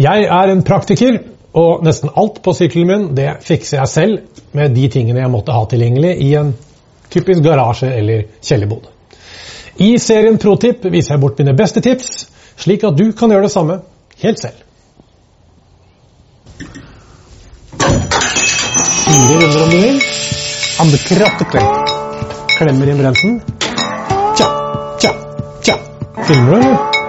Jeg er en praktiker, og nesten alt på sykkelen min det fikser jeg selv med de tingene jeg måtte ha tilgjengelig i en typisk garasje eller kjellerbod. I serien ProTip viser jeg bort mine beste tips, slik at du kan gjøre det samme helt selv. Fire runder om du vil. Andekrattekveld. Klemmer inn bremsen. Tja, tja, tja. Filmer du, eller?